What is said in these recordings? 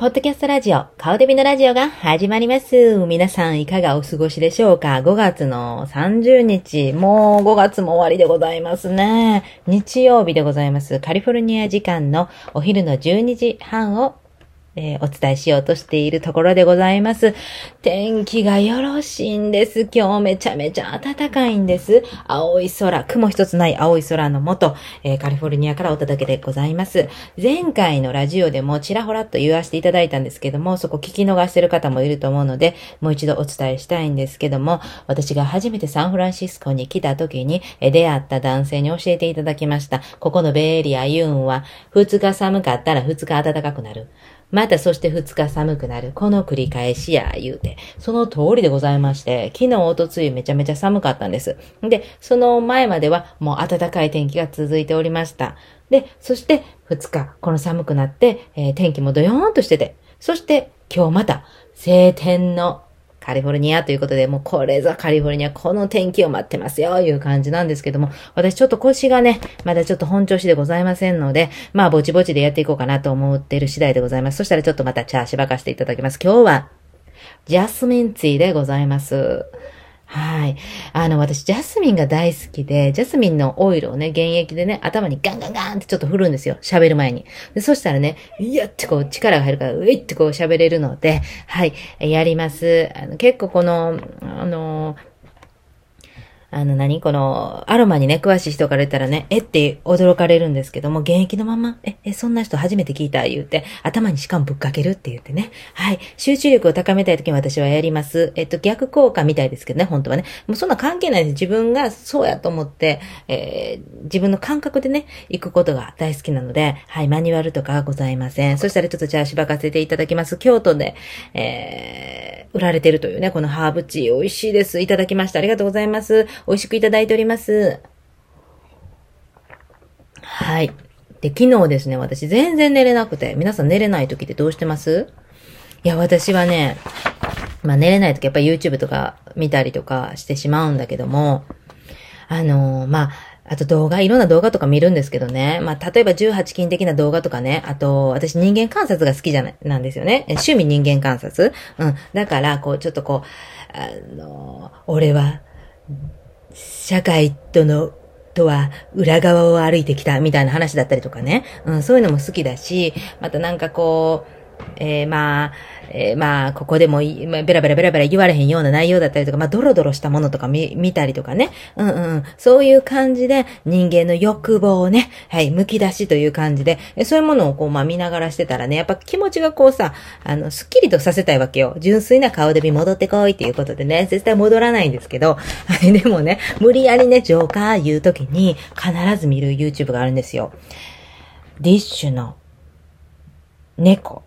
ポッドキャストラジオ、顔デビのラジオが始まります。皆さんいかがお過ごしでしょうか ?5 月の30日、もう5月も終わりでございますね。日曜日でございます。カリフォルニア時間のお昼の12時半をえー、お伝えしようとしているところでございます。天気がよろしいんです。今日めちゃめちゃ暖かいんです。青い空、雲一つない青い空のもと、えー、カリフォルニアからお届けでございます。前回のラジオでもちらほらと言わせていただいたんですけども、そこ聞き逃してる方もいると思うので、もう一度お伝えしたいんですけども、私が初めてサンフランシスコに来た時に、え出会った男性に教えていただきました。ここのベイエリアユーンは、2日寒かったら2日暖かくなる。またそして2日寒くなる。この繰り返しや、言うて。その通りでございまして、昨日、おとついめちゃめちゃ寒かったんです。で、その前まではもう暖かい天気が続いておりました。で、そして2日、この寒くなって、えー、天気もドヨーンとしてて、そして今日また晴天のカリフォルニアということで、もうこれぞカリフォルニア、この天気を待ってますよ、いう感じなんですけども、私ちょっと腰がね、まだちょっと本調子でございませんので、まあぼちぼちでやっていこうかなと思っている次第でございます。そしたらちょっとまたチャーシばかしていただきます。今日は、ジャスミンツィーでございます。はい。あの、私、ジャスミンが大好きで、ジャスミンのオイルをね、現役でね、頭にガンガンガンってちょっと振るんですよ。喋る前に。でそしたらね、いやってこう力が入るから、ういってこう喋れるので、はい、やります。あの結構この、あの、あの何？この、アロマにね、詳しい人から言ったらね、えって驚かれるんですけども、現役のまま、え、え、そんな人初めて聞いた言うて、頭にしかもぶっかけるって言ってね。はい。集中力を高めたい時に私はやります。えっと、逆効果みたいですけどね、本当はね。もうそんな関係ないです。自分がそうやと思って、えー、自分の感覚でね、行くことが大好きなので、はい、マニュアルとかはございません。そしたらちょっとじゃあしばかせていただきます。京都で、えー、売られてるというね、このハーブチー美味しいです。いただきました。ありがとうございます。美味しくいただいております。はい。で、昨日ですね、私全然寝れなくて、皆さん寝れない時ってどうしてます？いや、私はね、まあ寝れない時やっぱり YouTube とか見たりとかしてしまうんだけども、あのー、まあ、あと動画、いろんな動画とか見るんですけどね。まあ、例えば18禁的な動画とかね。あと、私人間観察が好きじゃない、なんですよね。趣味人間観察。うん。だから、こう、ちょっとこう、あの、俺は、社会との、とは裏側を歩いてきたみたいな話だったりとかね。うん、そういうのも好きだし、またなんかこう、えー、まあ、えー、まあ、ここでも、まあ、ベラベラベラベラ言われへんような内容だったりとか、まあ、ドロドロしたものとか見、見たりとかね。うんうん。そういう感じで、人間の欲望をね、はい、剥き出しという感じで、そういうものをこう、まあ、見ながらしてたらね、やっぱ気持ちがこうさ、あの、スッキリとさせたいわけよ。純粋な顔で見戻ってこいっていうことでね、絶対戻らないんですけど、はい、でもね、無理やりね、ジョーカー言うときに、必ず見る YouTube があるんですよ。ディッシュの猫。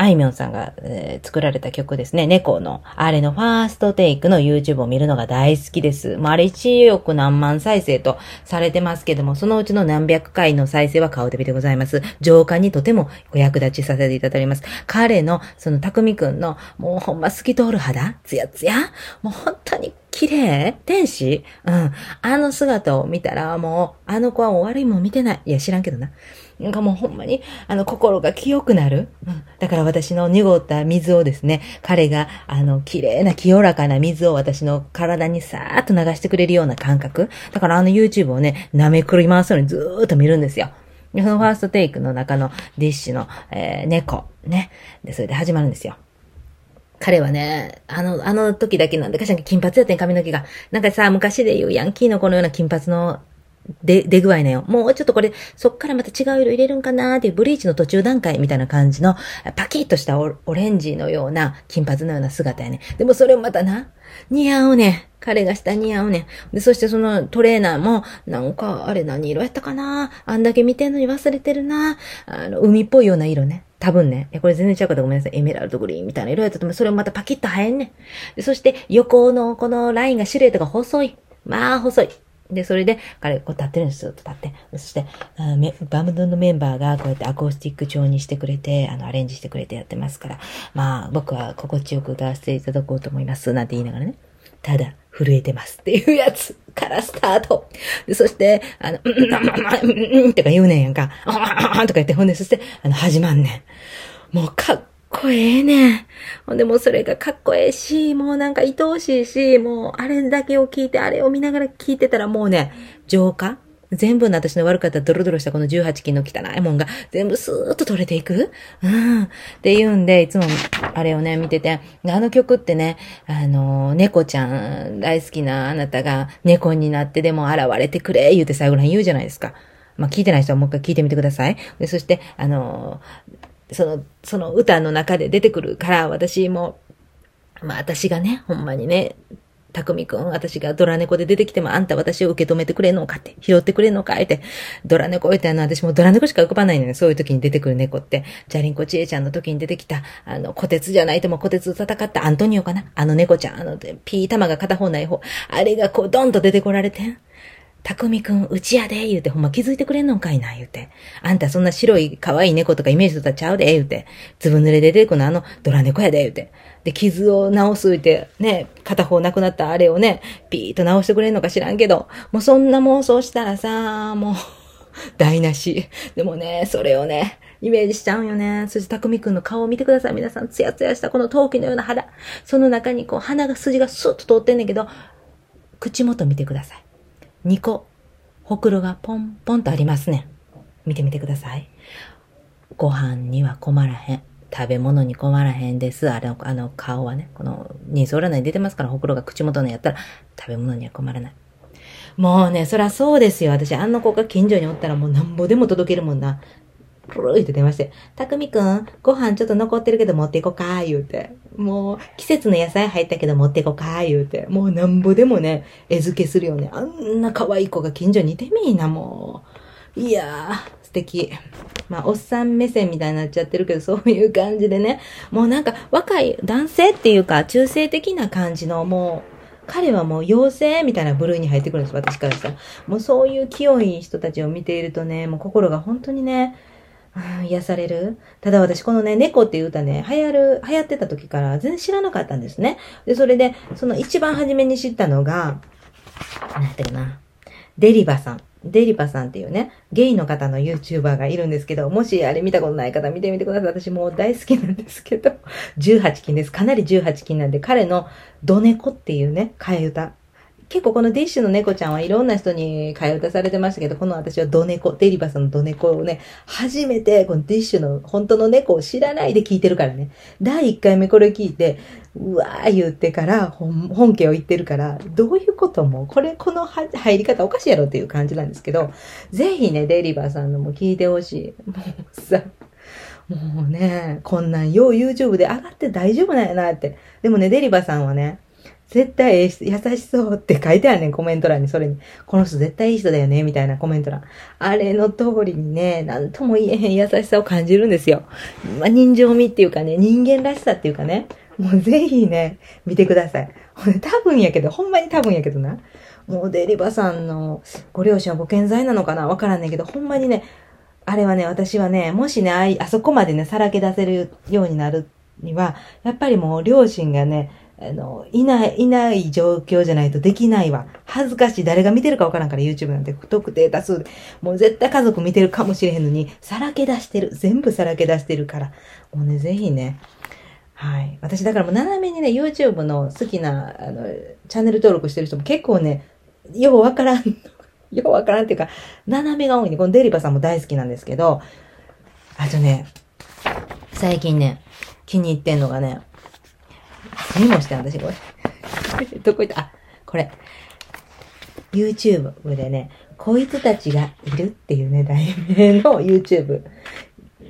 あいみょんさんが、えー、作られた曲ですね。猫の、あれのファーストテイクの YouTube を見るのが大好きです。もうあれ1億何万再生とされてますけども、そのうちの何百回の再生は顔デビでございます。浄化にとてもお役立ちさせていただきます。彼の、そのたくみくんの、もうほんま透き通る肌？ツヤツヤ？もう本当に綺麗？天使？うん。あの姿を見たら、もう、あの子は悪いも見てない。いや、知らんけどな。なんかもうほんまに、あの、心が清くなる。うん。だから私の濁った水をですね、彼が、あの、綺麗な清らかな水を私の体にさーっと流してくれるような感覚。だからあの YouTube をね、舐めくり回すようにずーっと見るんですよ。そのファーストテイクの中のディッシュの、えー、猫。ね。で、それで始まるんですよ。彼はね、あの、あの時だけなんで、かしら金髪やってん髪の毛が。なんかさ、昔で言うヤンキーの子のような金髪ので、出具合なよ。もうちょっとこれ、そっからまた違う色入れるんかなーっていうブリーチの途中段階みたいな感じの、パキッとしたオレンジのような、金髪のような姿やね。でもそれをまたな、似合うね。彼がした似合うね。で、そしてそのトレーナーも、なんか、あれ何色やったかな？あんだけ見てんのに忘れてるなあの、海っぽいような色ね。多分ね。これ全然違うからごめんなさい。エメラルドグリーンみたいな色やったと思う。それもまたパキッと生えんね。そして横のこのラインがシルエットが細い。まあ、細い。で、それで、彼、こう立ってるんですよ、立って。そして、あバムドのメンバーがこうやってアコースティック調にしてくれて、あの、アレンジしてくれてやってますから、まあ、僕は心地よく歌わせていただこうと思います、なんて言いながらね。ただ、震えてますっていうやつ からスタート。で、そして、あの、うん、うん、うん、うんとか言うねんやんか。あとか言って、ほんで、そして、あの、始まんねん。もう、かっこええねん。ほんでもうそれがかっこええし、もうなんか愛おしいし、もうあれだけを聞いて、あれを見ながら聞いてたらもうね、浄化？全部の私の悪かったドロドロしたこの18金の汚いもんが全部スーッと取れていく？うん。って言うんで、いつもあれをね、見てて、あの曲ってね、あの、猫ちゃん大好きなあなたが猫になってでも現れてくれ、言うて最後らへん言うじゃないですか。まあ、聞いてない人はもう一回聞いてみてください。で、そして、あの、その、その歌の中で出てくるから、私も、まあ私がね、ほんまにね、たくみくん、私がドラ猫で出てきてもあんた私を受け止めてくれんのかって、拾ってくれんのかって、ドラ猫みたいな私もドラ猫しか浮かばないのよ。そういう時に出てくる猫って。ジャリンコちえちゃんの時に出てきた、あの、小鉄じゃないとも小鉄戦ったアントニオかなあの猫ちゃん、あの、ピー玉が片方ない方。あれがこうドンと出てこられてん。たくみくん、うちやで、言うて、ほんま気づいてくれんのかいな、言うて。あんたそんな白い可愛い猫とかイメージとたちゃうで、言うて。ずぶ濡れで出てくのあのドラ猫やで、言うて。で、傷を治す言うて、ね、片方なくなったあれをね、ピーと直してくれんのか知らんけど、もうそんな妄想したらさ、もう、台無し。でもね、それをね、イメージしちゃうよね。そして、たくみくんの顔を見てください。皆さん、ツヤツヤしたこの陶器のような肌。その中にこう、鼻が筋がスッと通ってんねんけど、口元見てください。2個、ほくろがポンポンとありますね。見てみてください。ご飯には困らへん。食べ物に困らへんです。あれ、あの顔はね、この人相占い出てますから、ほくろが口元のやったら食べ物には困らない。もうね、そらそうですよ。私、あの子が近所におったらもうなんぼでも届けるもんな。プルーって出まして、たくみくん、ご飯ちょっと残ってるけど持っていこうか、言うて。もう、季節の野菜入ったけど持っていこうか、言うて。もうなんぼでもね、餌付けするよね。あんな可愛い子が近所にいてみいな、もう。いやー、素敵。まあ、おっさん目線みたいになっちゃってるけど、そういう感じでね。もうなんか、若い男性っていうか、中性的な感じの、もう、彼はもう妖精みたいな部類に入ってくるんです、私からしたら。もうそういう清い人たちを見ているとね、もう心が本当にね、癒される。ただ私このね、猫っていう歌ね、流行る、流行ってた時から全然知らなかったんですね。で、それで、その一番初めに知ったのが、なんていうかな、デリバさん。デリバさんっていうね、ゲイの方の YouTuber がいるんですけど、もしあれ見たことない方見てみてください。私もう大好きなんですけど、18金です。かなり18金なんで、彼のドネコっていうね、替え歌。結構このディッシュの猫ちゃんはいろんな人に替え歌されてましたけど、この私はドネコ、デリバさんのドネコをね、初めてこのディッシュの本当の猫を知らないで聞いてるからね。第1回目これ聞いて、うわー言ってから本家を言ってるから、どういうことも、これ、この入り方おかしいやろっていう感じなんですけど、ぜひね、デリバーさんのも聞いてほしい。もうさ、もうね、こんなんよう YouTube で上がって大丈夫なんやなって。でもね、デリバーさんはね、絶対優しそうって書いてあるね、コメント欄に。それに。この人絶対いい人だよね、みたいなコメント欄。あれの通りにね、なんとも言えへん優しさを感じるんですよ。まあ、人情味っていうかね、人間らしさっていうかね。もうぜひね、見てください。多分やけど、ほんまに多分やけどな。もうデリバさんのご両親はご健在なのかな？わからんねんけど、ほんまにね、あれはね、私はね、もしね、ああそこまでね、さらけ出せるようになるには、やっぱりもう両親がね、あの、いない、いない状況じゃないとできないわ。恥ずかしい。誰が見てるかわからんから YouTube なんて不特定多数で。もう絶対家族見てるかもしれへんのに、さらけ出してる。全部さらけ出してるから。もうね、ぜひね。はい。私だからもう斜めにね、YouTube の好きな、あの、チャンネル登録してる人も結構ね、ようわからん。ようわからんっていうか、斜めが多いね。このデリバさんも大好きなんですけど、あとね、最近ね、気に入ってんのがね、メモして私これ？どこ行った？あ、これ。YouTube でね、こいつたちがいるっていうね、題名の YouTube。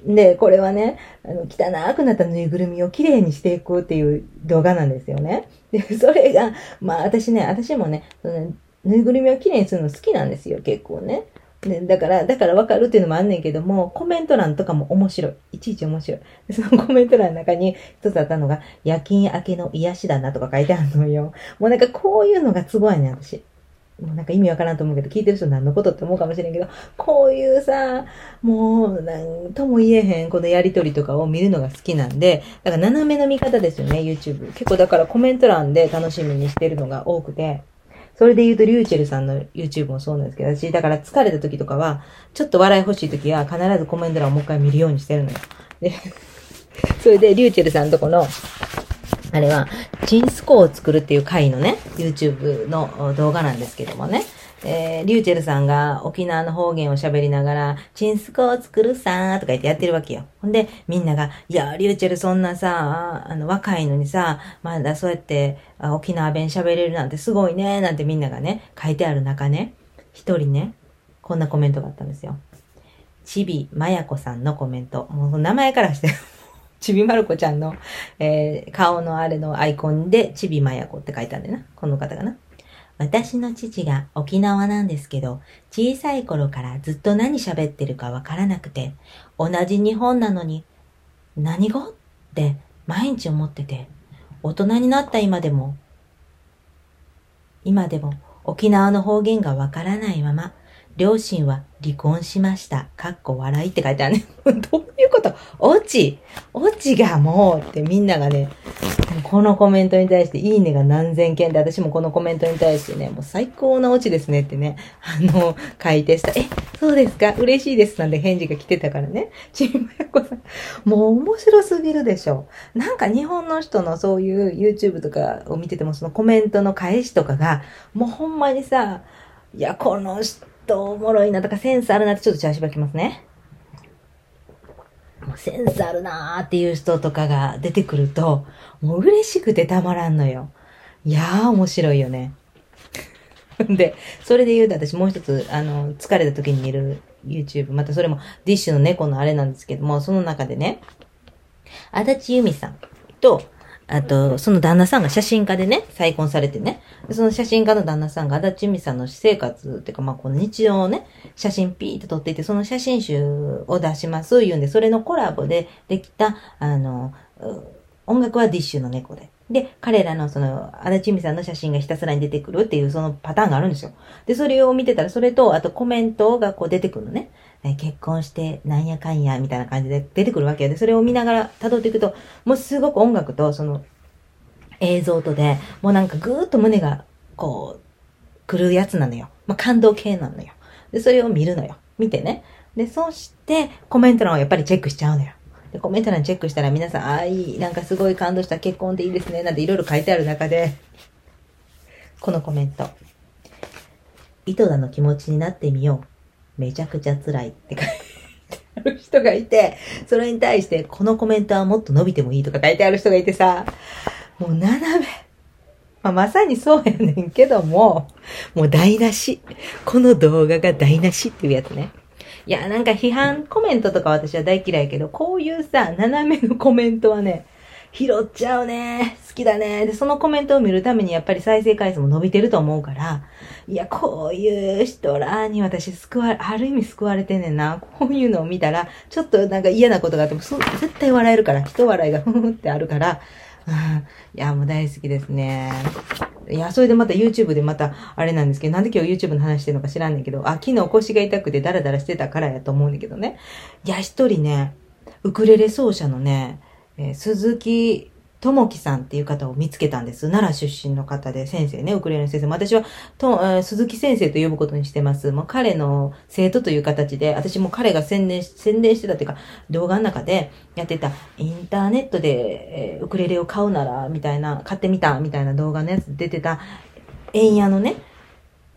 で、これはね、あの、汚くなったぬいぐるみをきれいにしていくっていう動画なんですよね。で、それが、まあ私ね、私もね、そのぬいぐるみをきれいにするの好きなんですよ、結構ね。ね、だから、だからわかるっていうのもあんねんけども、コメント欄とかも面白い。いちいち面白い。そのコメント欄の中に一つあったのが、夜勤明けの癒しだなとか書いてあるのよ。もうなんかこういうのがすごいねん、私。もうなんか意味わからんと思うけど、聞いてる人何のことって思うかもしれんけど、こういうさ、もう、なんとも言えへん、このやりとりとかを見るのが好きなんで、だから斜めの見方ですよね、YouTube。結構だからコメント欄で楽しみにしてるのが多くて、それで言うと、リューチェルさんの YouTube もそうなんですけど、私、だから疲れた時とかは、ちょっと笑い欲しい時は、必ずコメント欄をもう一回見るようにしてるのよ。で、それで、リューチェルさんとこの、あれは、チンスコを作るっていう回のね、YouTube の動画なんですけどもね。えー、リューチェルさんが沖縄の方言を喋りながら、チンスコを作るさーとか言ってやってるわけよ。ほんで、みんなが、いや、リューチェルそんなさ、あの、若いのにさ、まだそうやって沖縄弁喋れるなんてすごいね、なんてみんながね、書いてある中ね、一人ね、こんなコメントがあったんですよ。ちびまやこさんのコメント。もう名前からして、ちびまる子ちゃんの、えー、顔のあれのアイコンで、ちびまやこって書いたんだよな。この方がな。私の父が沖縄なんですけど、小さい頃からずっと何喋ってるかわからなくて、同じ日本なのに、何語って毎日思ってて、大人になった今でも、今でも沖縄の方言がわからないまま、両親は離婚しました。かっこ笑いって書いてあるね。どういうこと？オチ？オチがもうってみんながね、このコメントに対していいねが何千件で、私もこのコメントに対してね、もう最高なオチですねってね、あの、書いてした。え、そうですか？嬉しいですなんで返事が来てたからね。ちんまやこさん、もう面白すぎるでしょ。なんか日本の人のそういう YouTube とかを見ててもそのコメントの返しとかが、もうほんまにさ、いや、この人、おもろいなとかセンスあるなってちょっとチャーシュバきますね。もうセンスあるなーっていう人とかが出てくると、もう嬉しくてたまらんのよ。いやー面白いよね。で、それで言うと私もう一つ、あの、疲れた時に見る YouTube、またそれもディッシュの猫のあれなんですけども、その中でね、足立由美さんと、あと、その旦那さんが写真家でね、再婚されてね、その写真家の旦那さんが足立由美さんの私生活っていうか、まあ、この日常をね、写真ピーって撮っていて、その写真集を出します言うんで、それのコラボでできた、あの、音楽はディッシュの猫で。で、彼らのその、足立由美さんの写真がひたすらに出てくるっていうそのパターンがあるんですよ。で、それを見てたら、それと、あとコメントがこう出てくるのね。え結婚してなんやかんやみたいな感じで出てくるわけで、それを見ながら辿っていくと、もうすごく音楽とその映像とで、もうなんかぐーっと胸がこう、来るやつなのよ。まあ、感動系なのよ。で、それを見るのよ。見てね。で、そしてコメント欄をやっぱりチェックしちゃうのよ。で、コメント欄チェックしたら皆さん、ああ、いい、なんかすごい感動した結婚でいいですね、なんていろいろ書いてある中で、このコメント。井戸田の気持ちになってみよう。めちゃくちゃ辛いって書いてある人がいて、それに対して、このコメントはもっと伸びてもいいとか書いてある人がいてさ、もう斜め。まあ、まさにそうやねんけども、もう台無し。この動画が台無しっていうやつね。いや、なんか批判コメントとか私は大嫌いけど、こういうさ、斜めのコメントはね、拾っちゃうね。好きだね。で、そのコメントを見るためにやっぱり再生回数も伸びてると思うから、いや、こういう人らに私救われ、ある意味救われてんねんな。こういうのを見たら、ちょっとなんか嫌なことがあっても、絶対笑えるから、人笑いがふふってあるから、いや、もう大好きですね。いや、それでまた YouTube でまた、あれなんですけど、なんで今日 YouTube の話してるのか知らんねんけど、あ、昨日腰が痛くてダラダラしてたからやと思うんだけどね。いや、一人ね、ウクレレ奏者のね、えー、鈴木智樹さんっていう方を見つけたんです。奈良出身の方で先生ね、ウクレレの先生も。私はと、えー、鈴木先生と呼ぶことにしてます。もう彼の生徒という形で、私も彼が宣伝し、宣伝してたっていうか、動画の中でやってた、インターネットで、えー、ウクレレを買うなら、みたいな、買ってみた、みたいな動画のやつ出てた、円屋のね、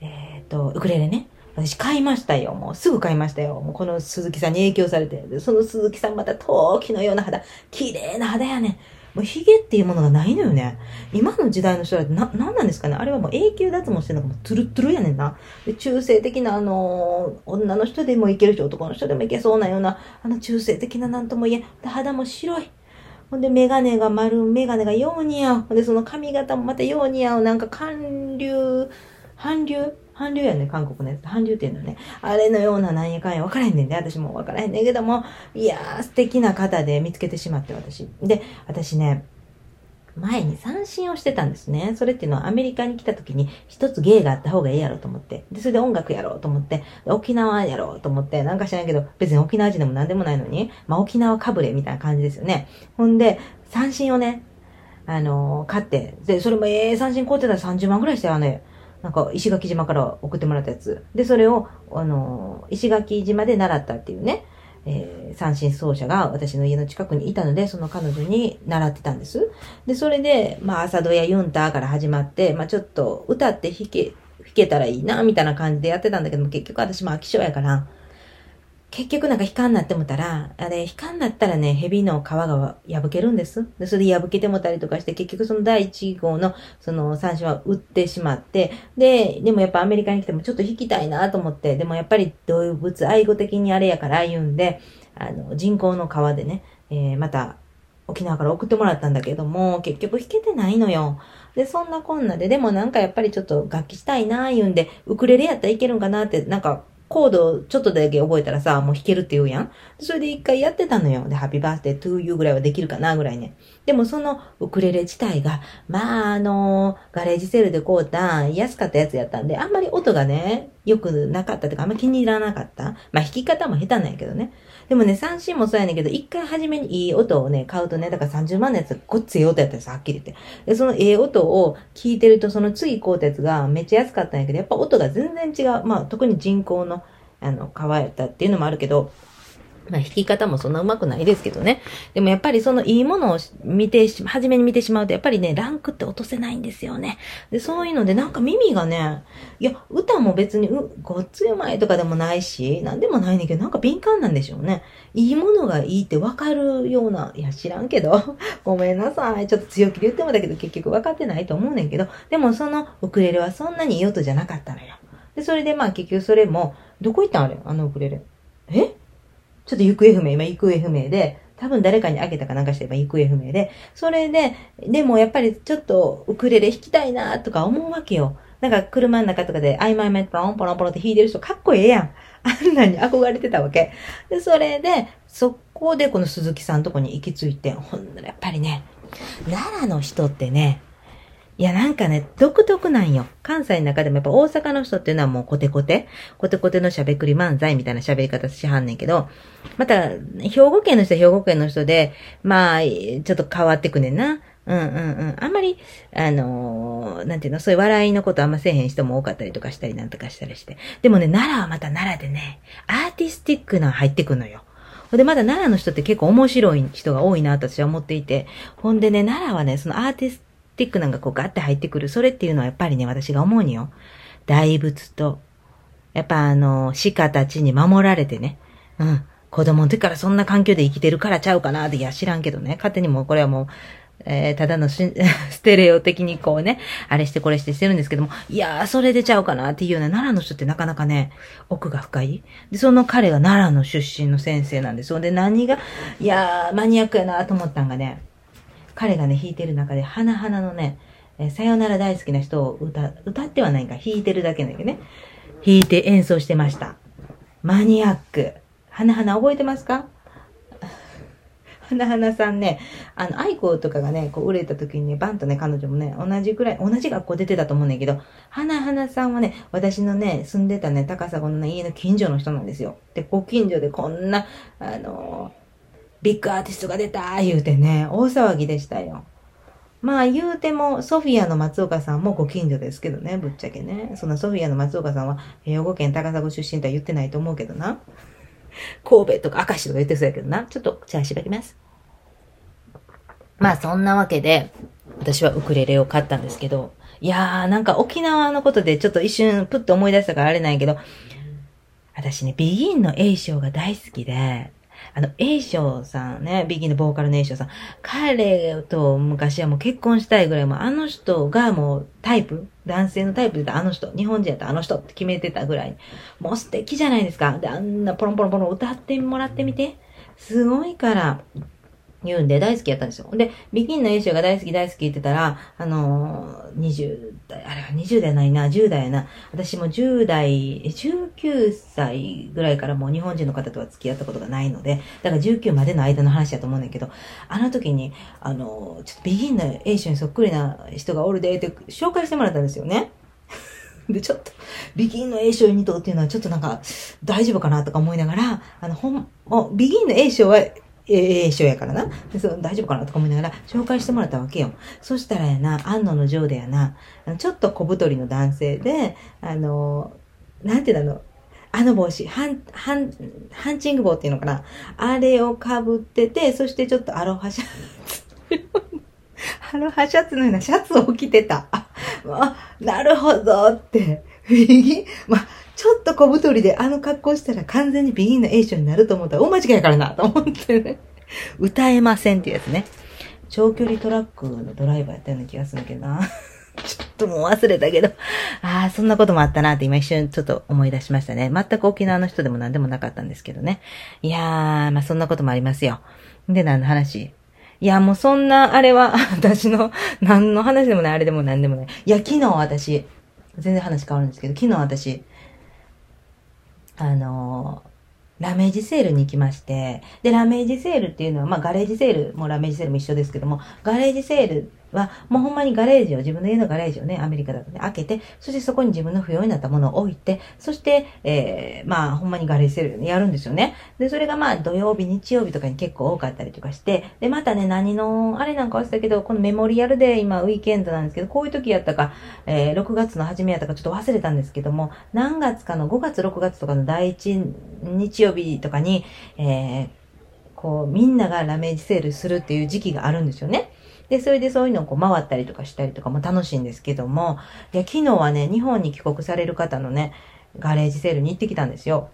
えっ、と、ウクレレね。私買いましたよ。もうすぐ買いましたよ。もうこの鈴木さんに影響されて。その鈴木さんまた陶器のような肌。綺麗な肌やねん。もう髭っていうものがないのよね。今の時代の人らってな、なんなんですかねあれはもう永久脱毛してるのがもうトゥルトゥルやねんな。で中性的なあのー、女の人でもいけるし、男の人でもいけそうなような、あの中性的ななんとも言えん。肌も白い。ほんで、メガネが丸、メガネがよう似合う。ほんで、その髪型もまたよう似合う。なんか、韓流、韓流韓流やね、韓国のやつ。韓流っていうのはね。あれのようななんやかんや分からへんねんで、私も分からへんねんけども、いやー、素敵な方で見つけてしまって、私。で、私ね、前に三振をしてたんですね。それっていうのはアメリカに来た時に一つ芸があった方がいいやろうと思って。で、それで音楽やろうと思って、沖縄やろうと思って、なんか知らんけど、別に沖縄人でも何でもないのに、まあ沖縄かぶれみたいな感じですよね。ほんで、三振をね、あのー、買って、で、それもええ三振買ってたら30万ぐらいしたよね。なんか石垣島から送ってもらったやつ。で、それを、あの、石垣島で習ったっていうね、えー、三振奏者が私の家の近くにいたので、その彼女に習ってたんです。で、それで、まあ、朝ドヤユンターから始まって、まあ、ちょっと歌って弾け、弾けたらいいな、みたいな感じでやってたんだけども、結局私も飽き性やから、結局なんか悲観になってもたら、あれ、悲観になったらね、蛇の皮が破けるんです。で、それで破けてもたりとかして、結局その第1号のその三種は売ってしまって、で、でもやっぱアメリカに来てもちょっと引きたいなと思って、でもやっぱり動物愛護的にあれやから言うんで、あの、人工の皮でね、えー、また沖縄から送ってもらったんだけども、結局弾けてないのよ。で、そんなこんなで、でもなんかやっぱりちょっと楽器したいな言うんで、ウクレレやったらいけるんかなって、なんかコードちょっとだけ覚えたらさ、もう弾けるって言うやん。それで一回やってたのよ。で、ハッピーバースデートゥーユーぐらいはできるかなぐらいね。でもそのウクレレ自体が、まああの、ガレージセールで買うた安かったやつやったんで、あんまり音がね、良くなかったとか、あんま気に入らなかった。まあ弾き方も下手なんやけどね。でもね、三振もそうやねんけど、一回初めにいい音をね、買うとね、だから30万のやつがごっつい音やったんですはっきり言って。で、そのええ音を聞いてると、その次買うたやつがめっちゃ安かったんやけど、やっぱ音が全然違う。まあ特に人工のあの、乾いたっていうのもあるけど、まあ、弾き方もそんな上手くないですけどね。でもやっぱりそのいいものを見てし、初めに見てしまうと、やっぱりね、ランクって落とせないんですよね。で、そういうのでなんか耳がね、いや、歌も別にう、ごっつうまいとかでもないし、なんでもないねんけど、なんか敏感なんでしょうね。いいものがいいってわかるような、いや、知らんけど、ごめんなさい。ちょっと強気で言ってもだけど、結局分かってないと思うねんけど、でもそのウクレレはそんなにいい音じゃなかったのよ。で、それでまあ結局それも、どこ行ったんあれ？あのウクレレ。え？ちょっと行方不明、今行方不明で、多分誰かにあげたかなんかしてば行方不明で、それで、でもやっぱりちょっとウクレレ弾きたいなとか思うわけよ。なんか車の中とかで、あいまいまいポロンポロンポロンって弾いてる人かっこええやん。あんなに憧れてたわけ。で、それで、そこでこの鈴木さんとこに行き着いて、ほんならやっぱりね、奈良の人ってね、いや、なんかね、独特なんよ。関西の中でもやっぱ大阪の人っていうのはもうコテコテ、コテコテのしゃべくり漫才みたいな喋り方しはんねんけど、また、兵庫県の人は兵庫県の人で、まあ、ちょっと変わってくねんな。うんうんうん。あんまり、あのー、なんていうの、そういう笑いのことあんませえへん人も多かったりとかしたりなんとかしたりして。でもね、奈良はまた奈良でね、アーティスティックな入ってくのよ。ほんで、まだ奈良の人って結構面白い人が多いな私は思っていて。ほんでね、奈良はね、そのアーティスティックなんかこうガッて入ってくる。それっていうのはやっぱりね、私が思うによ。大仏と、やっぱあの、鹿たちに守られてね。うん。子供の時からそんな環境で生きてるからちゃうかなって、いや知らんけどね。勝手にもうこれはもう、えー、ただの ステレオ的にこうね、あれしてこれしてしてるんですけども、いやー、それでちゃうかなっていうような奈良の人ってなかなかね、奥が深い。で、その彼が奈良の出身の先生なんですよ。で、何が、いやー、マニアックやなと思ったんがね、彼がね、弾いてる中で、花々のね、えー、さよなら大好きな人を歌、歌ってはないか、弾いてるだけだけどね、弾いて演奏してました。マニアック。花々覚えてますか？花々さんね、あの、愛子とかがね、こう売れた時にね、バンとね、彼女もね、同じくらい、同じ学校出てたと思うねんけど、花々さんはね、私のね、住んでたね、高砂のね、家の近所の人なんですよ。で、ご近所でこんな、あのービッグアーティストが出た言うてね、大騒ぎでしたよ。まあ言うても、ソフィアの松岡さんもご近所ですけどね、ぶっちゃけね。そのソフィアの松岡さんは、兵庫県高砂出身とは言ってないと思うけどな。神戸とか明石とか言ってそうやけどな。ちょっと、じゃあ縛ります。まあそんなわけで、私はウクレレを買ったんですけど、いやーなんか沖縄のことでちょっと一瞬プッと思い出したからあれないけど、私ね、ビギンの A 賞が大好きで、あの、A 賞さんね、ビギンのボーカルの A 賞さん。彼と昔はもう結婚したいぐらいもうあの人がもうタイプ、男性のタイプであの人、日本人やったらあの人って決めてたぐらい。もう素敵じゃないですか。で、あんなポロンポロンポロン歌ってもらってみて。すごいから。言うんで大好きやったんですよ。で、ビギンの演習が大好き大好き言ってたら、あのー、20代、あれは20代ないな、10代やな。私も10代、19歳ぐらいからもう日本人の方とは付き合ったことがないので、だから19までの間の話だと思うんだけど、あの時に、あのー、ちょっとビギンの演習にそっくりな人がおるでって紹介してもらったんですよね。で、ちょっと、ビギンの A 賞2等っていうのはちょっとなんか、大丈夫かなとか思いながら、あの、ほん、ビギンの A 賞はええ書やからな。そう、大丈夫かなとか思いながら紹介してもらったわけよ。そしたらやな、安野の城でやな、ちょっと小太りの男性で、あの、なんていうの、あの帽子、ハン、ハン、ハンチング帽っていうのかなあれを被ってて、そしてちょっとアロハシャツ、アロハシャツのようなシャツを着てた。あ、なるほどって。右、まあ、ちょっと小太りであの格好したら完全にビギンのエーションになると思ったら大間違いやからなと思ってね。歌えませんっていうやつね。長距離トラックのドライバーやったような気がするけどな。ちょっともう忘れたけど、ああ、そんなこともあったなって今一瞬ちょっと思い出しましたね。全く沖縄の人でも何でもなかったんですけどね。いやー、まあそんなこともありますよ。で、何の話？いや、もうそんな、あれは、私の、何の話でもない、あれでも何でもない。いや、昨日私、全然話変わるんですけど、昨日私、あのラメージセールに行きまして、で、ラメージセールっていうのは、まあ、ガレージセールもラメージセールも一緒ですけども、ガレージセールは、もうほんまにガレージを、自分の家のガレージをね、アメリカだとね、開けて、そしてそこに自分の不要になったものを置いて、そして、えー、まあ、ほんまにガレージセールやるんですよね。で、それがまあ、土曜日、日曜日とかに結構多かったりとかして、で、またね、何の、あれなんか忘れたけど、このメモリアルで今、ウィーケンドなんですけど、こういう時やったか、えー、6月の初めやったかちょっと忘れたんですけども、何月かの5月、6月とかの第一日曜日とかに、えー、こう、みんながラメージセールするっていう時期があるんですよね。で、それでそういうのをこう回ったりとかしたりとかも楽しいんですけども、で、昨日はね、日本に帰国される方のね、ガレージセールに行ってきたんですよ。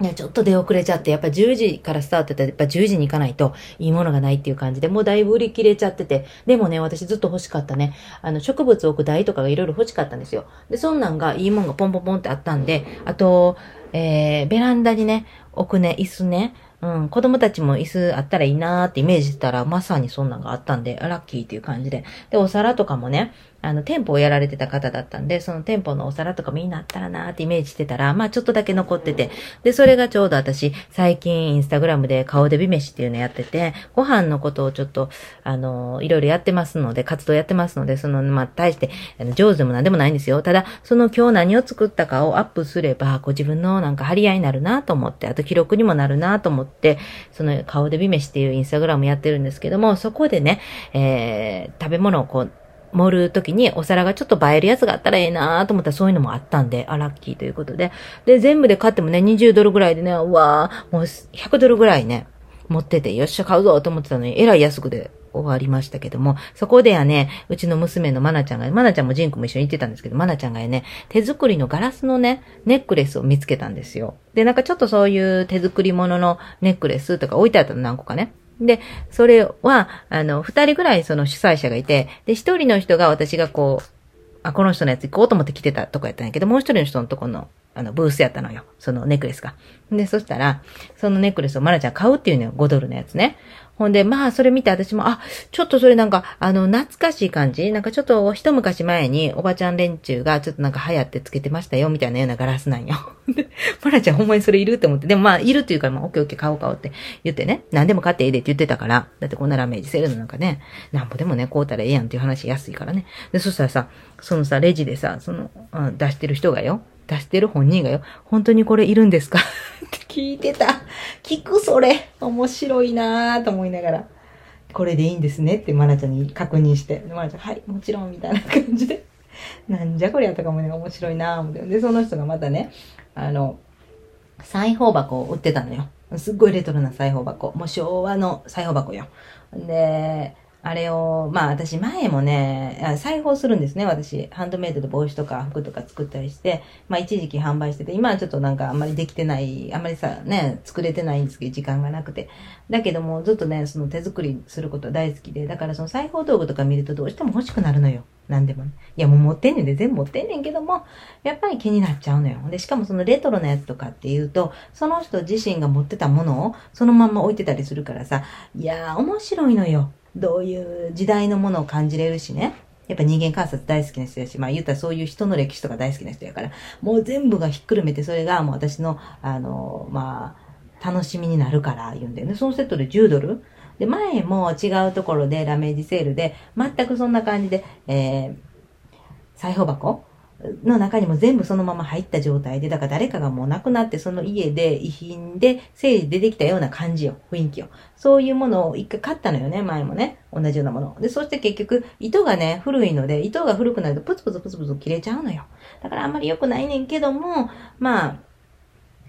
ね、ちょっと出遅れちゃって、やっぱ10時からスタートってやっぱ10時に行かないといいものがないっていう感じで、もうだいぶ売り切れちゃってて、でもね、私ずっと欲しかったね、あの、植物置く台とかがいろいろ欲しかったんですよ。で、そんなんがいいもんがポンポンポンってあったんで、あと、えー、ベランダにね、置くね、椅子ね、うん、子供たちも椅子あったらいいなーってイメージしたら、まさにそんなんがあったんで、ラッキーっていう感じで。で、お皿とかもね、あの、店舗をやられてた方だったんで、その店舗のお皿とかみんなあったらなーってイメージしてたら、まあちょっとだけ残ってて、で、それがちょうど私、最近インスタグラムで顔で美飯っていうのやってて、ご飯のことをちょっと、あの、いろいろやってますので、活動やってますので、その、まあ、対して、上手でもなんでもないんですよ。ただ、その今日何を作ったかをアップすれば、こう自分のなんか張り合いになるなと思って、あと記録にもなるなと思って、その顔で美飯っていうインスタグラムやってるんですけども、そこでね、えー、食べ物をこう、盛るときにお皿がちょっと映えるやつがあったらええなと思ったらそういうのもあったんで、あ、ラッキーということで。で、全部で買ってもね、20ドルぐらいでね、うわー、もう100ドルぐらいね、持ってて、よっしゃ買うぞと思ってたのに、えらい安くで終わりましたけども、そこでやね、うちの娘のマナちゃんが、マナちゃんもジンクも一緒に行ってたんですけど、マナちゃんがね、手作りのガラスのね、ネックレスを見つけたんですよ。で、なんかちょっとそういう手作り物のネックレスとか置いてあったの何個かね。で、それは、あの、二人ぐらいその主催者がいて、で、一人の人が私がこう、あ、この人のやつ行こうと思って来てたとこやったんやけど、もう一人の人のとこの、あの、ブースやったのよ。そのネックレスが。で、そしたら、そのネックレスをマラちゃん買うっていうのよ。5ドルのやつね。ほんで、まあ、それ見て私も、あ、ちょっとそれなんか、あの、懐かしい感じ？なんかちょっと一昔前におばちゃん連中がちょっとなんか流行ってつけてましたよ、みたいなようなガラスなんよ。で、マラちゃんほんまにそれいるって思って、でもまあ、いるっていうから、まあ、オッケーオッケー買おう買おうって言ってね、何でも買ってええでって言ってたから、だってこんなラメージセールのなんかね、なんぼでもね、買うたらええやんっていう話安いからね。で、そしたらさ、そのさ、レジでさ、その、うん、出してる人がよ、出してる本人がよ、本当にこれいるんですか？って聞いてた。聞くそれ。面白いなぁと思いながら。これでいいんですね？ってマナちゃんに確認して、マナちゃん、はい、もちろん、みたいな感じで、なんじゃこりゃとかもね、面白いなぁ思って。で、その人がまたね、あの、裁縫箱を売ってたのよ。すっごいレトロな裁縫箱。もう昭和の裁縫箱よ。で、あれを、まあ私前もね、裁縫するんですね、私。ハンドメイドで帽子とか服とか作ったりして、まあ一時期販売してて、今はちょっとなんかあんまりできてない、あんまりさ、ね、作れてないんですけど、時間がなくて。だけども、ずっとね、その手作りすること大好きで、だからその裁縫道具とか見るとどうしても欲しくなるのよ。なんでもね。いやもう持ってんねんで、全部持ってんねんけども、やっぱり気になっちゃうのよ。で、しかもそのレトロなやつとかっていうと、その人自身が持ってたものをそのまま置いてたりするからさ、いやー面白いのよ。どういう時代のものを感じれるしね。やっぱ人間観察大好きな人だし、まあ言ったらそういう人の歴史とか大好きな人やから、もう全部がひっくるめてそれがもう私の、あの、まあ、楽しみになるから言うんだよね。そのセットで10ドルで、前も違うところでラメージセールで、全くそんな感じで、えー、裁縫箱の中にも全部そのまま入った状態で、だから誰かがもう亡くなってその家で遺品で整理出てきたような感じよ、雰囲気よ。そういうものを一回買ったのよね、前もね。同じようなもの。で、そして結局、糸がね、古いので、糸が古くなるとプツプツプツプツ切れちゃうのよ。だからあんまり良くないねんけども、まあ、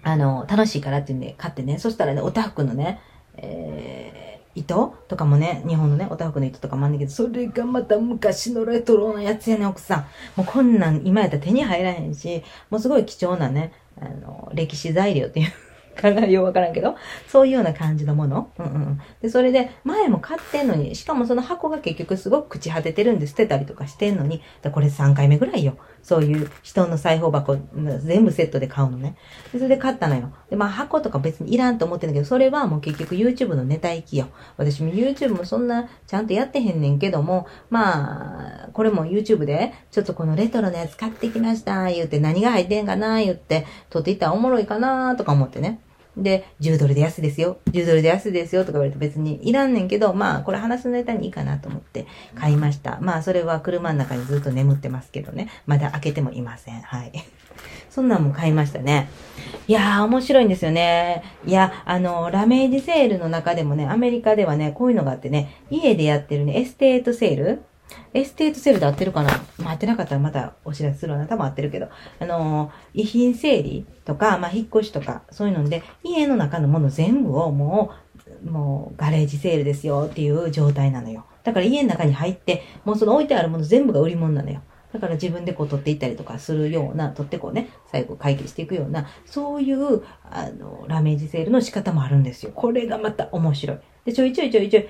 あの、楽しいからっていうんで買ってね、そしたらね、おたふくのね、えー、糸とかもね、日本のね、おたふくの糸とかもあんねんけど、それがまた昔のレトロなやつやね、奥さん。もうこんなん今やったら手に入らへんし、もうすごい貴重なね、あの、歴史材料っていう 考えようわからんけど、そういうような感じのもの。うんうん。で、それで、前も買ってんのに、しかもその箱が結局すごく朽ち果ててるんで捨てたりとかしてんのに、だこれ3回目ぐらいよ。そういう人の裁縫箱、全部セットで買うのね。それで買ったのよ。で、まあ箱とか別にいらんと思ってんだけど、それはもう結局 YouTube のネタ行きよ。私も YouTube もそんなちゃんとやってへんねんけども、まあ、これも YouTube で、ちょっとこのレトロなやつ買ってきました、言って何が入ってんかな、言って、撮っていったらおもろいかな、とか思ってね。で、10ドルで安いですよ。10ドルで安いですよとか言われて別にいらんねんけど、まあ、これ話すネタにいいかなと思って買いました。まあ、それは車の中にずっと眠ってますけどね。まだ開けてもいません。はい。そんなんも買いましたね。いやー、面白いんですよね。いや、あの、 rummage sale の中でもね、アメリカではね、こういうのがあってね、家でやってるね、 estate sale estate sale で合ってるかな？まあ、合ってなかったらまたお知らせするわな。多分合ってるけど。あのー、遺品整理とか、まあ、引っ越しとか、そういうので、家の中のもの全部をもう、もう、ガレージセールですよっていう状態なのよ。だから家の中に入って、もうその置いてあるもの全部が売り物なのよ。だから自分でこう取っていったりとかするような、取ってこうね、最後会計していくような、そういう、あの、ラメージセールの仕方もあるんですよ。これがまた面白い。で、ちょいちょいちょいちょい、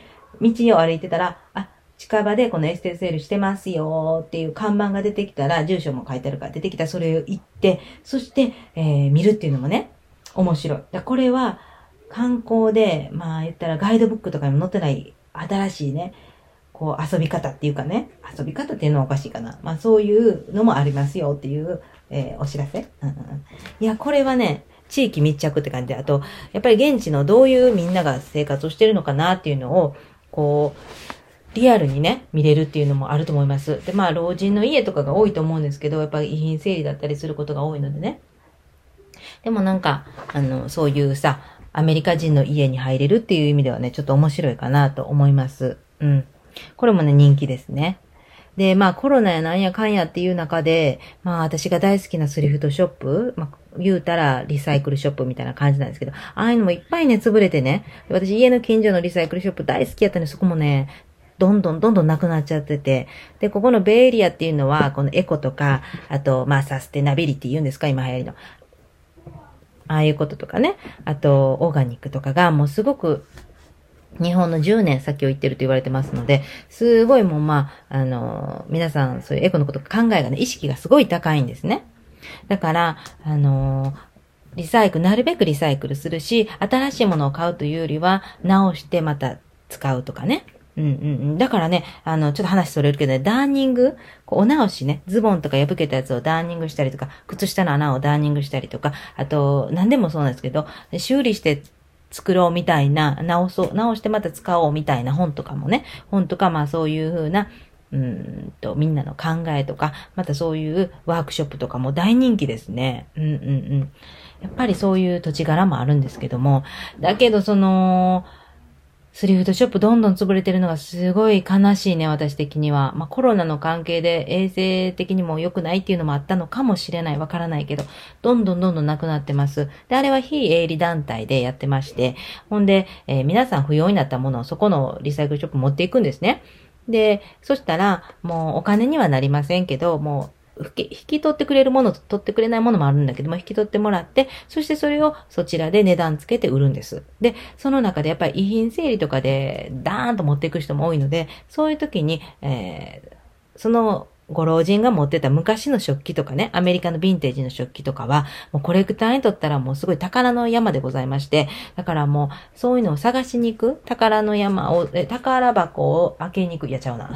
道を歩いてたら、あ、近場でこのエステセールしてますよっていう看板が出てきたら、住所も書いてあるから出てきたらそれを言って、そして、えー、見るっていうのもね、面白い。だこれは観光で、まあ言ったらガイドブックとかにも載ってない新しいね、こう遊び方っていうかね、遊び方っていうのはおかしいかな。まあそういうのもありますよっていう、えー、お知らせ、うん。いや、これはね、地域密着って感じで、あと、やっぱり現地のどういうみんなが生活をしてるのかなっていうのを、こう、リアルにね、見れるっていうのもあると思います。で、まあ、老人の家とかが多いと思うんですけど、やっぱり遺品整理だったりすることが多いのでね。でもなんか、あの、そういうさ、アメリカ人の家に入れるっていう意味ではね、ちょっと面白いかなと思います。うん。これもね、人気ですね。で、まあコロナやなんやかんやっていう中で、まあ私が大好きなスリフトショップ、まあ言うたらリサイクルショップみたいな感じなんですけど、ああいうのもいっぱいね、潰れてね、私家の近所のリサイクルショップ大好きやったんで、そこもね、どんどんどんどんなくなっちゃってて、で、ここのベイエリアっていうのは、このエコとか、あと、まあ、サステナビリティ言うんですか？今流行りの。ああいうこととかね。あと、オーガニックとかが、もうすごく、日本の10年先を言ってると言われてますので、すごいもうまあ、あの、皆さんそういうエコのこと考えがね、意識がすごい高いんですね。だから、あの、リサイクル、なるべくリサイクルするし、新しいものを買うというよりは、直してまた使うとかね。うんうんうん。だからね、あの、ちょっと話それるけどね、ダーニング、こうお直しね、ズボンとか破けたやつをダーニングしたりとか、靴下の穴をダーニングしたりとか、あと、何でもそうなんですけど、修理して作ろうみたいな、直そう、直してまた使おうみたいな本とかもね、本とかまあそういう風な、うんと、みんなの考えとか、またそういうワークショップとかも大人気ですね。うんうんうん。やっぱりそういう土地柄もあるんですけども、だけどその、スリフードショップどんどん潰れてるのがすごい悲しいね、私的には。まあコロナの関係で衛生的にも良くないっていうのもあったのかもしれない。わからないけど、どんどんどんどんなくなってます。で、あれは非営利団体でやってまして、ほんで、えー、皆さん不要になったものをそこのリサイクルショップ持っていくんですね。で、そしたら、もうお金にはなりませんけど、もう引き取ってくれるものと取ってくれないものもあるんだけども、引き取ってもらって、そしてそれをそちらで値段つけて売るんです。で、その中でやっぱり遺品整理とかでダーンと持っていく人も多いので、そういう時に、えー、そのご老人が持ってた昔の食器とかね、アメリカのヴィンテージの食器とかは、もうコレクターにとったらもうすごい宝の山でございまして、だからもうそういうのを探しに行く、宝の山を、え宝箱を開けに行く、いやちゃうな。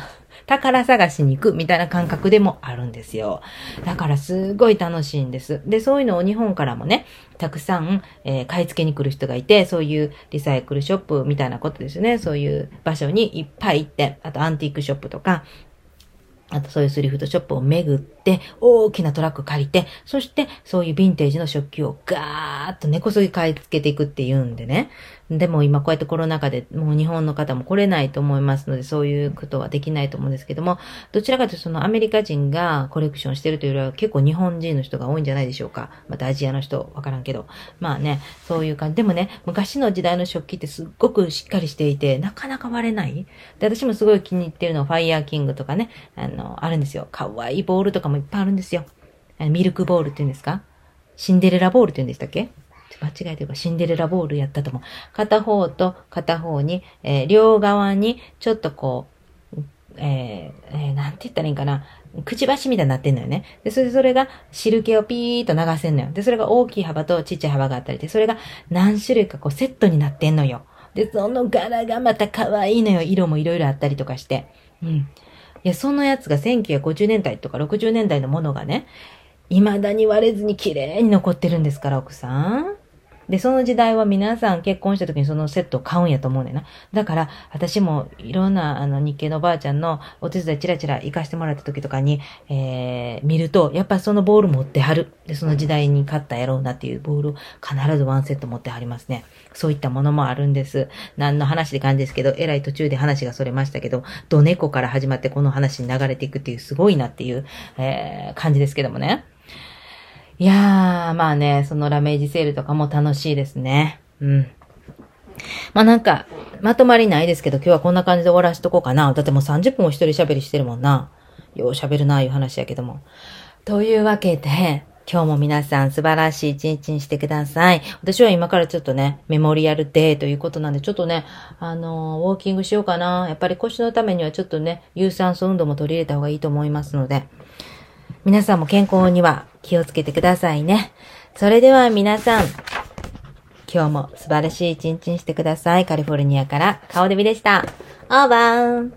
宝探しに行くみたいな感覚でもあるんですよ。だからすごい楽しいんです。で、そういうのを日本からもね、たくさん、えー、買い付けに来る人がいて、そういうリサイクルショップみたいなことですね。そういう場所にいっぱい行って、あとアンティークショップとか、あとそういうスリフトショップを巡って、大きなトラック借りて、そしてそういうヴィンテージの食器をガーッと根こそぎ買い付けていくっていうんでね。でも今こうやってコロナ禍でもう日本の方も来れないと思いますので、そういうことはできないと思うんですけども、どちらかというとそのアメリカ人がコレクションしてるというよりは結構日本人の人が多いんじゃないでしょうか。またアジアの人、わからんけど。まあね、そういう感じ。でもね、昔の時代の食器ってすっごくしっかりしていて、なかなか割れない。で、私もすごい気に入ってるのはファイヤーキングとかね、あの、あるんですよ。かわいいボールとかもいっぱいあるんですよ。ミルクボールって言うんですか？シンデレラボールって言うんでしたっけ？間違えてるか、シンデレラボールやったと思う。片方と片方に、えー、両側に、ちょっとこう、えー、えー、なんて言ったらいいんかな。くちばしみたいになってんのよね。で、それでそれが汁気をピーっと流せんのよ。で、それが大きい幅とちっちゃい幅があったりで、それが何種類かこうセットになってんのよ。で、その柄がまた可愛いのよ。色もいろいろあったりとかして。うん。いや、そのやつが1950年代とか60年代のものがね、未だに割れずに綺麗に残ってるんですから、奥さん。で、その時代は皆さん結婚した時にそのセットを買うんやと思うねんな。だから、私もいろんな、あの、日系のおばあちゃんのお手伝いチラチラ行かしてもらった時とかに、えー、見ると、やっぱそのボール持ってはる。で、その時代に買ったやろうなっていうボールを必ずワンセット持ってはりますね。そういったものもあるんです。何の話で感じですけど、えらい途中で話がそれましたけど、ドネコから始まってこの話に流れていくっていうすごいなっていう、えー、感じですけどもね。いやー、まあね、そのラメージセールとかも楽しいですね。うん。まあなんか、まとまりないですけど、今日はこんな感じで終わらしとこうかな。だってもう30分を一人喋りしてるもんな。よう喋るな、いう話やけども。というわけで、今日も皆さん素晴らしい一日にしてください。私は今からちょっとね、メモリアルデーということなんで、ちょっとね、あのー、ウォーキングしようかな。やっぱり腰のためにはちょっとね、有酸素運動も取り入れた方がいいと思いますので、皆さんも健康には気をつけてくださいね。それでは皆さん、今日も素晴らしい一日にしてください。カリフォルニアから顔デビでした。オーバー